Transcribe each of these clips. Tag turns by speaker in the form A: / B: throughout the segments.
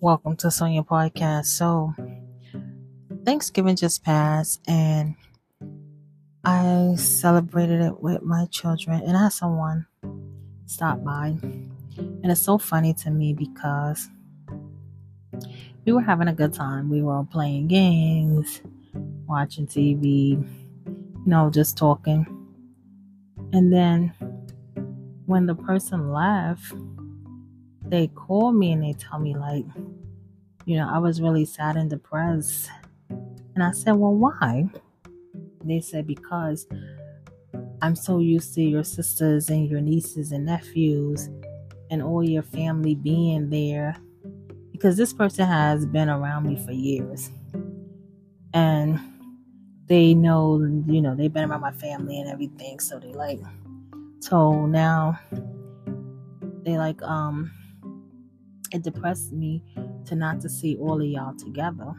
A: Welcome to Sonia Podcast. So, Thanksgiving just passed, and I celebrated it with my children, and I had someone stop by. And it's so funny to me because we were having a good time. We were playing games, watching TV, you know, just talking. And then when the person left, they call me and they tell me like, you know, I was really sad and depressed. And I said, well, why? They said, because I'm so used to your sisters and your nieces and nephews and all your family being there. Because this person has been around me for years. And they know, you know, they've been around my family and everything. So they like, so now they like, um, it depressed me to not to see all of y'all together.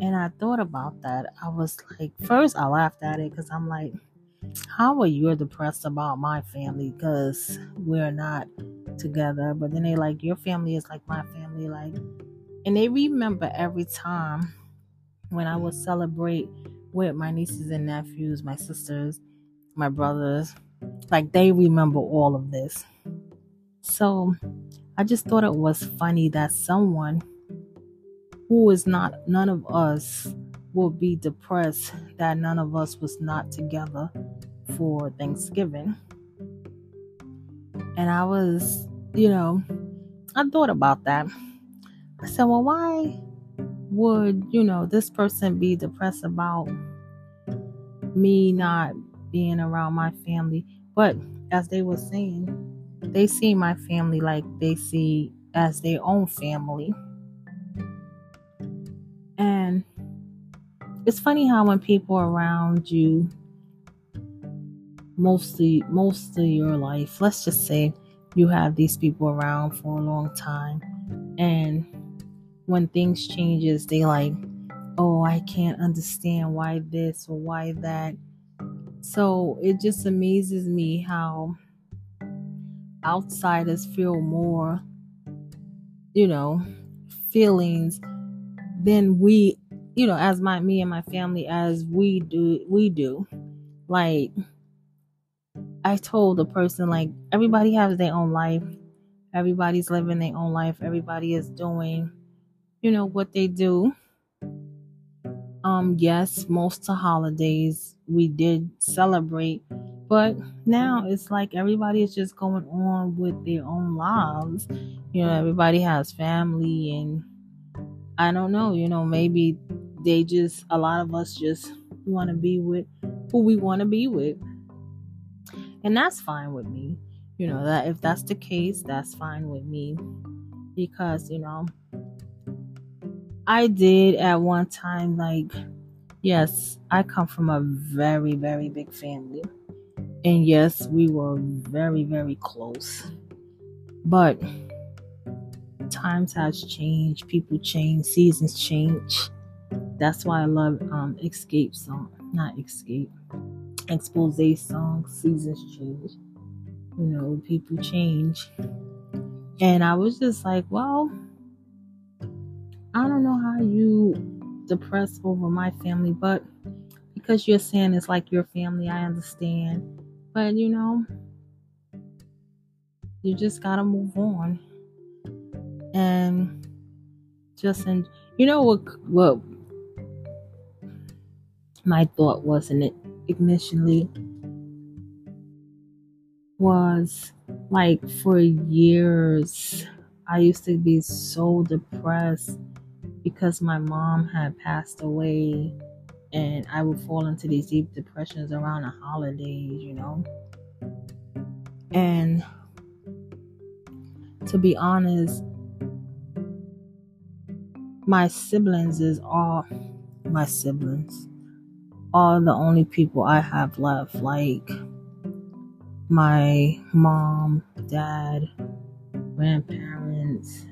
A: And I thought about that. I was like, first I laughed at it because I'm like, how are you depressed about my family? Because we're not together. But then they like, your family is like my family. Like, and they remember every time when I would celebrate with my nieces and nephews, my sisters, my brothers. Like, they remember all of this. So I just thought it was funny that someone who is not none of us will be depressed that none of us was not together for Thanksgiving. And I was, you know, I thought about that. I said, well, why would, you know, this person be depressed about me not being around my family? But as they were saying, they see my family like they see as their own family. And it's funny how when people around you mostly most of your life, let's just say you have these people around for a long time and when things changes they like oh i can't understand why this or why that so it just amazes me how outsiders feel more, you know, feelings than we, you know, as my me and my family as we do we do. Like I told the person like everybody has their own life. Everybody's living their own life. Everybody is doing, you know, what they do. Um, yes, most of holidays we did celebrate but now it's like everybody is just going on with their own lives. You know, everybody has family, and I don't know, you know, maybe they just, a lot of us just want to be with who we want to be with. And that's fine with me. You know, that if that's the case, that's fine with me. Because, you know, I did at one time, like, yes, I come from a very, very big family. And yes, we were very, very close. But times has changed, people change, seasons change. That's why I love um Xscape song, not escape, Exposé song. Seasons change. You know, people change. And I was just like, well, I don't know how you depress over my family, but because you're saying it's like your family, I understand. But you know, you just gotta move on. And just and you know what what my thought was in it initially was like for years I used to be so depressed because my mom had passed away and I would fall into these deep depressions around the holidays, you know. And to be honest, my siblings is all my siblings are the only people I have left. Like my mom, dad, grandparents,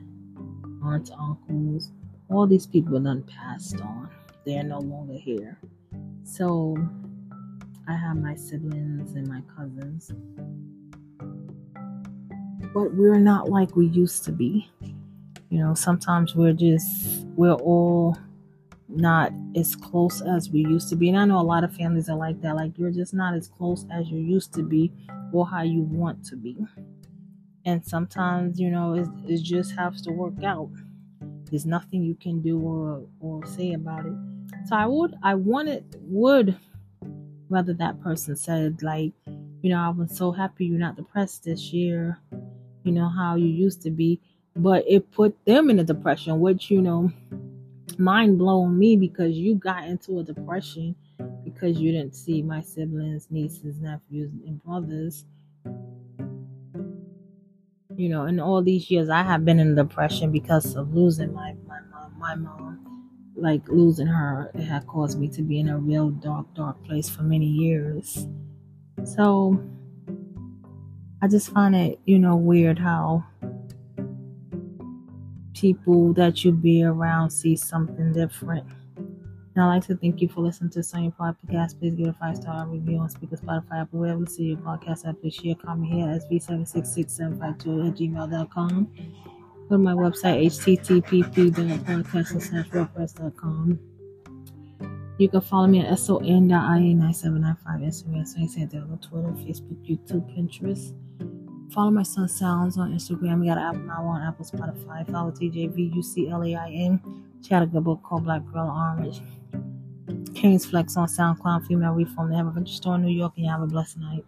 A: aunts, uncles, all these people done passed on they're no mm-hmm. longer here. So I have my siblings and my cousins. But we're not like we used to be. You know, sometimes we're just, we're all not as close as we used to be. And I know a lot of families are like that. Like, you're just not as close as you used to be or how you want to be. And sometimes, you know, it, it just has to work out. There's nothing you can do or, or say about it. So I would, I wanted, would rather that person said, like, you know, I was so happy you're not depressed this year, you know, how you used to be. But it put them in a depression, which, you know, mind blown me because you got into a depression because you didn't see my siblings, nieces, nephews, and brothers. You know, in all these years, I have been in depression because of losing my my mom. My mom, like losing her, it had caused me to be in a real dark, dark place for many years. So I just find it, you know, weird how people that you be around see something different. And I'd like to thank you for listening to Sunny Podcast. Please give a five star review on Spreaker, Spotify, Apple, wherever you see your podcast at. Please share, comment here at sv766752 at gmail.com. Go to my website, http://podcasting.wordpress.com. You can follow me at son.ia9795 Instagram, Sunny Santana, Twitter, Facebook, YouTube, Pinterest. Follow my son Sounds on Instagram. We got an Apple now on Apple, Spotify. Follow TJVUCLAIN. She had a good book called Black Girl Orange. Kane's Flex on SoundCloud, Female Reform. They have a venture store in New York, and you have a blessed night.